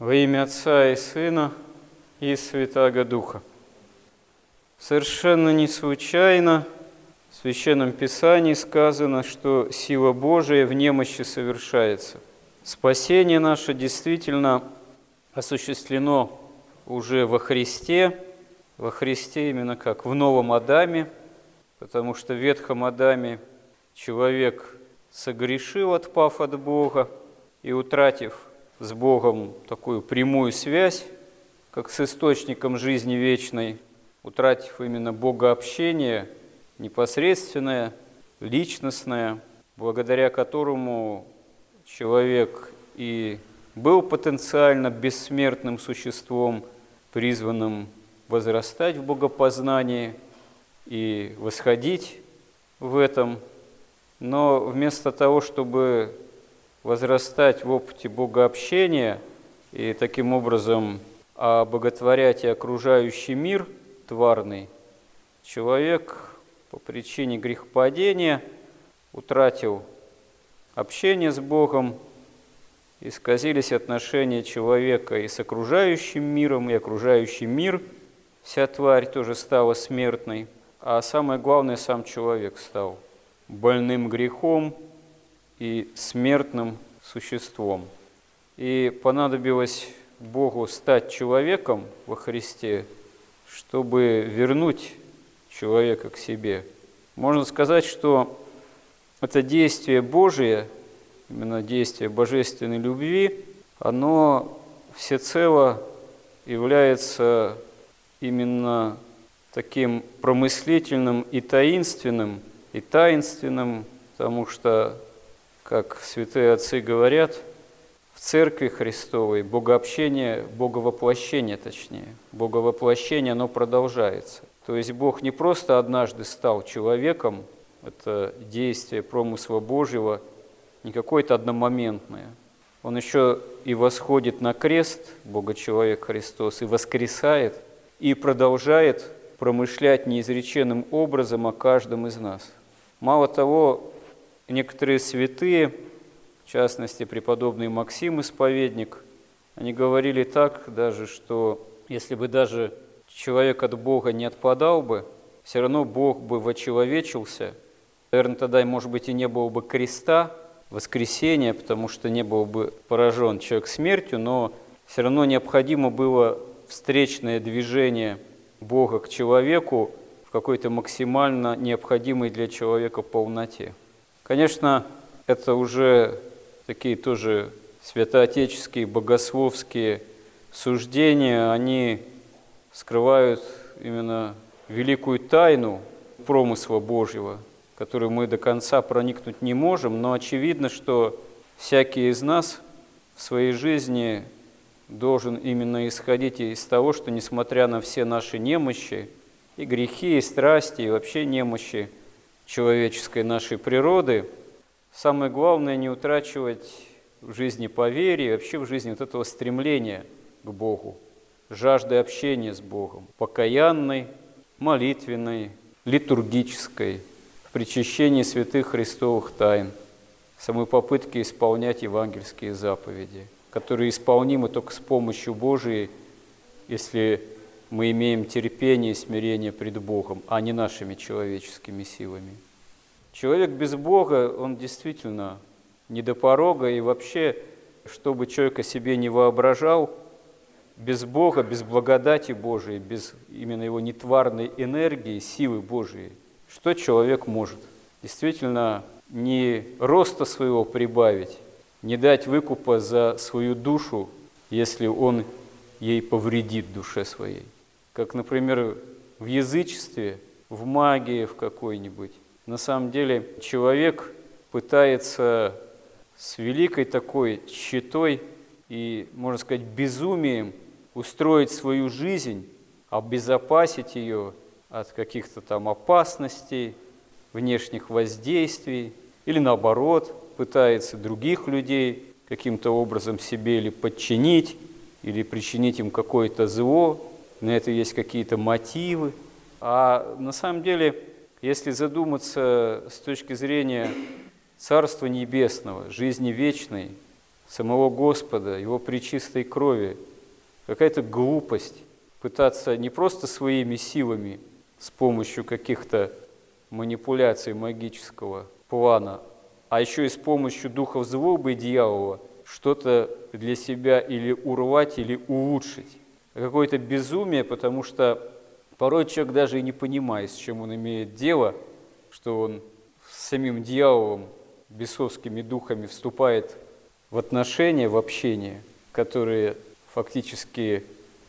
Во имя Отца и Сына и Святаго Духа. Совершенно не случайно в Священном Писании сказано, что сила Божия в немощи совершается. Спасение наше действительно осуществлено уже во Христе, во Христе именно как в новом Адаме, потому что в Ветхом Адаме человек согрешил, отпав от Бога и утратив с Богом такую прямую связь, как с источником жизни вечной, утратив именно богообщение, непосредственное, личностное, благодаря которому человек и был потенциально бессмертным существом, призванным возрастать в богопознании и восходить в этом, но вместо того, чтобы возрастать в опыте богообщения и таким образом обоготворять и окружающий мир тварный, человек по причине грехопадения утратил общение с Богом, исказились отношения человека и с окружающим миром, и окружающий мир, вся тварь тоже стала смертной, а самое главное, сам человек стал больным грехом, и смертным существом. И понадобилось Богу стать человеком во Христе, чтобы вернуть человека к себе. Можно сказать, что это действие Божие, именно действие божественной любви, оно всецело является именно таким промыслительным и таинственным, и таинственным, потому что как святые отцы говорят, в Церкви Христовой богообщение, боговоплощение точнее, боговоплощение, оно продолжается. То есть Бог не просто однажды стал человеком, это действие промысла Божьего, не какое-то одномоментное. Он еще и восходит на крест, Бога-человек Христос, и воскресает, и продолжает промышлять неизреченным образом о каждом из нас. Мало того, некоторые святые, в частности, преподобный Максим Исповедник, они говорили так даже, что если бы даже человек от Бога не отпадал бы, все равно Бог бы вочеловечился. Наверное, тогда, может быть, и не было бы креста, воскресения, потому что не был бы поражен человек смертью, но все равно необходимо было встречное движение Бога к человеку в какой-то максимально необходимой для человека полноте. Конечно, это уже такие тоже святоотеческие, богословские суждения, они скрывают именно великую тайну промысла Божьего, которую мы до конца проникнуть не можем, но очевидно, что всякий из нас в своей жизни должен именно исходить из того, что несмотря на все наши немощи, и грехи, и страсти, и вообще немощи – человеческой нашей природы, самое главное не утрачивать в жизни поверия, вообще в жизни вот этого стремления к Богу, жажды общения с Богом, покаянной, молитвенной, литургической, в причащении святых христовых тайн, самой попытки исполнять евангельские заповеди, которые исполнимы только с помощью Божией, если мы имеем терпение и смирение пред Богом, а не нашими человеческими силами. Человек без Бога, он действительно не до порога, и вообще, чтобы человек о себе не воображал, без Бога, без благодати Божией, без именно его нетварной энергии, силы Божией, что человек может? Действительно, не роста своего прибавить, не дать выкупа за свою душу, если он ей повредит душе своей как, например, в язычестве, в магии в какой-нибудь. На самом деле человек пытается с великой такой щитой и, можно сказать, безумием устроить свою жизнь, обезопасить ее от каких-то там опасностей, внешних воздействий, или наоборот, пытается других людей каким-то образом себе или подчинить, или причинить им какое-то зло, на это есть какие-то мотивы. А на самом деле, если задуматься с точки зрения Царства Небесного, жизни вечной, самого Господа, Его причистой крови. Какая-то глупость пытаться не просто своими силами с помощью каких-то манипуляций магического плана, а еще и с помощью духов злобы и дьявола что-то для себя или урвать, или улучшить. Какое-то безумие, потому что порой человек даже и не понимает, с чем он имеет дело, что он с самим дьяволом, бесовскими духами вступает в отношения, в общение, которые фактически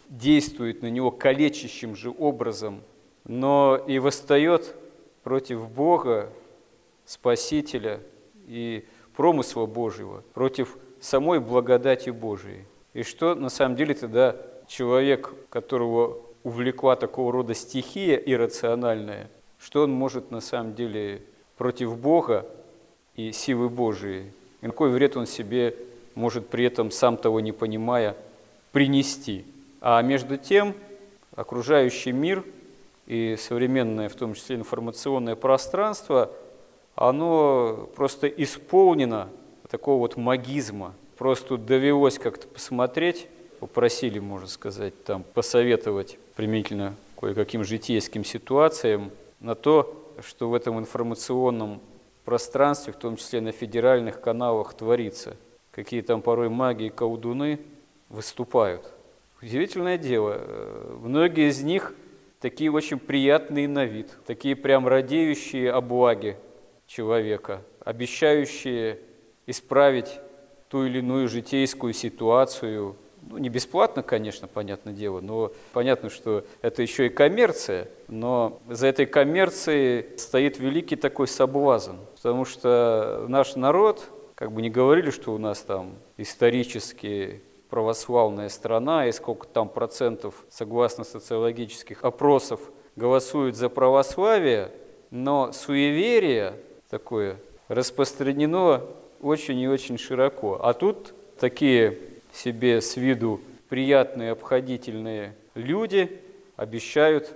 действуют на него калечащим же образом, но и восстает против Бога, Спасителя и промысла Божьего, против самой благодати Божией. И что на самом деле тогда человек, которого увлекла такого рода стихия иррациональная, что он может на самом деле против Бога и силы Божией, и какой вред он себе может при этом, сам того не понимая, принести. А между тем окружающий мир и современное, в том числе информационное пространство, оно просто исполнено такого вот магизма. Просто довелось как-то посмотреть, попросили, можно сказать, там посоветовать применительно кое-каким житейским ситуациям на то, что в этом информационном пространстве, в том числе на федеральных каналах, творится. Какие там порой маги и колдуны выступают. Удивительное дело, э, многие из них такие очень приятные на вид, такие прям радеющие о благе человека, обещающие исправить ту или иную житейскую ситуацию, ну, не бесплатно, конечно, понятное дело, но понятно, что это еще и коммерция, но за этой коммерцией стоит великий такой соблазн, потому что наш народ, как бы не говорили, что у нас там исторически православная страна, и сколько там процентов, согласно социологических опросов, голосуют за православие, но суеверие такое распространено очень и очень широко. А тут такие себе с виду приятные, обходительные люди обещают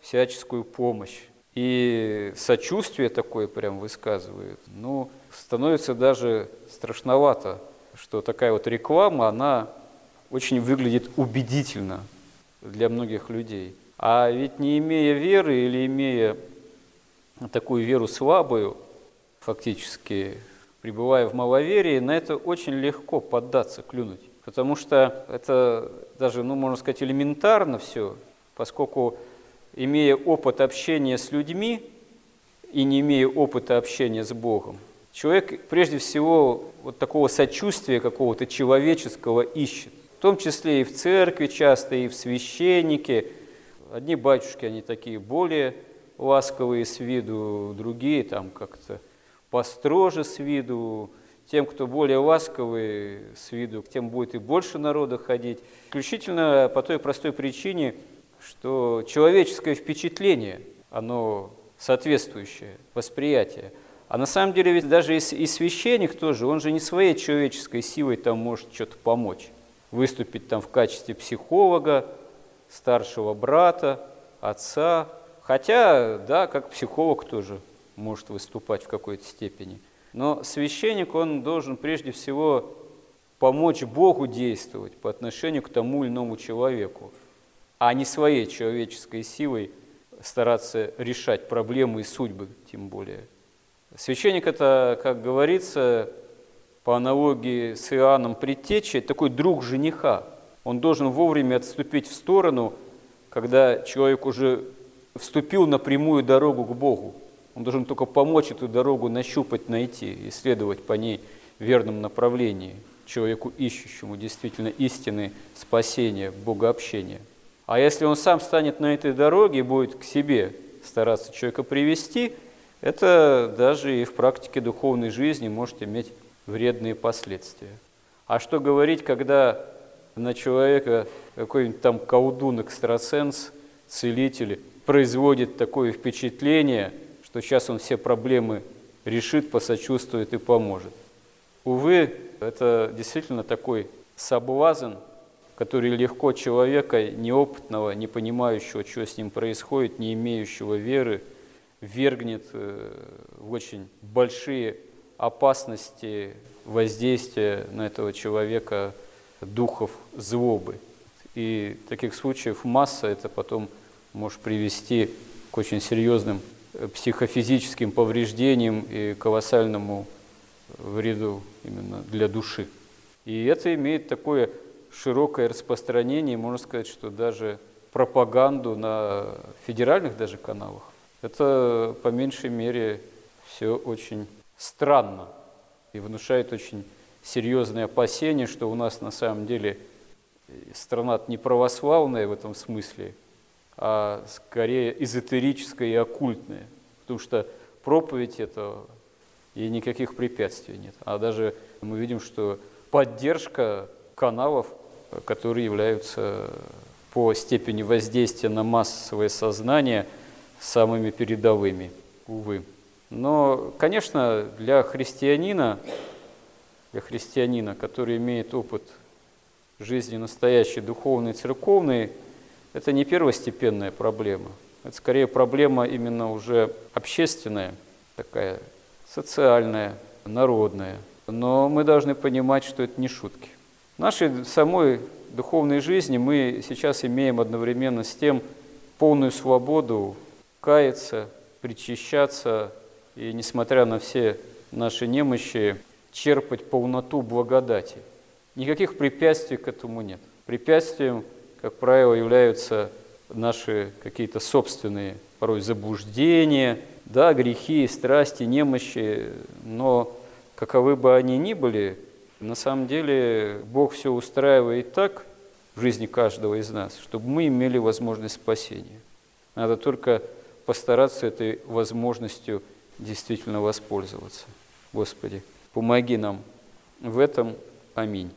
всяческую помощь. И сочувствие такое прям высказывают. Ну, становится даже страшновато, что такая вот реклама, она очень выглядит убедительно для многих людей. А ведь не имея веры или имея такую веру слабую, фактически пребывая в маловерии, на это очень легко поддаться, клюнуть. Потому что это даже, ну, можно сказать, элементарно все, поскольку, имея опыт общения с людьми и не имея опыта общения с Богом, человек прежде всего вот такого сочувствия какого-то человеческого ищет. В том числе и в церкви часто, и в священнике. Одни батюшки, они такие более ласковые с виду, другие там как-то построже с виду, тем, кто более ласковый с виду, тем будет и больше народа ходить. Исключительно по той простой причине, что человеческое впечатление, оно соответствующее, восприятие. А на самом деле ведь даже и священник тоже, он же не своей человеческой силой там может что-то помочь. Выступить там в качестве психолога, старшего брата, отца. Хотя, да, как психолог тоже может выступать в какой-то степени. Но священник, он должен прежде всего помочь Богу действовать по отношению к тому или иному человеку, а не своей человеческой силой стараться решать проблемы и судьбы, тем более. Священник это, как говорится, по аналогии с Иоанном Предтечей, такой друг жениха. Он должен вовремя отступить в сторону, когда человек уже вступил на прямую дорогу к Богу. Он должен только помочь эту дорогу нащупать, найти, исследовать по ней в верном направлении человеку, ищущему действительно истины, спасения, богообщения. А если он сам станет на этой дороге и будет к себе стараться человека привести, это даже и в практике духовной жизни может иметь вредные последствия. А что говорить, когда на человека какой-нибудь там колдун, экстрасенс, целитель производит такое впечатление – что сейчас он все проблемы решит, посочувствует и поможет. Увы, это действительно такой соблазн, который легко человека неопытного, не понимающего, что с ним происходит, не имеющего веры, вергнет э, в очень большие опасности, воздействия на этого человека духов злобы. И таких случаев масса, это потом может привести к очень серьезным психофизическим повреждениям и колоссальному вреду именно для души. И это имеет такое широкое распространение, можно сказать, что даже пропаганду на федеральных даже каналах. Это по меньшей мере все очень странно и внушает очень серьезные опасения, что у нас на самом деле страна не православная в этом смысле, а скорее эзотерическая и оккультная. Потому что проповедь этого и никаких препятствий нет. А даже мы видим, что поддержка каналов, которые являются по степени воздействия на массовое сознание самыми передовыми, увы. Но, конечно, для христианина, для христианина, который имеет опыт жизни настоящей, духовной, церковной, это не первостепенная проблема. Это скорее проблема именно уже общественная, такая социальная, народная. Но мы должны понимать, что это не шутки. В нашей самой духовной жизни мы сейчас имеем одновременно с тем полную свободу каяться, причащаться и, несмотря на все наши немощи, черпать полноту благодати. Никаких препятствий к этому нет. Препятствием, как правило, являются наши какие-то собственные порой заблуждения, да, грехи, страсти, немощи, но каковы бы они ни были, на самом деле Бог все устраивает так в жизни каждого из нас, чтобы мы имели возможность спасения. Надо только постараться этой возможностью действительно воспользоваться. Господи, помоги нам в этом. Аминь.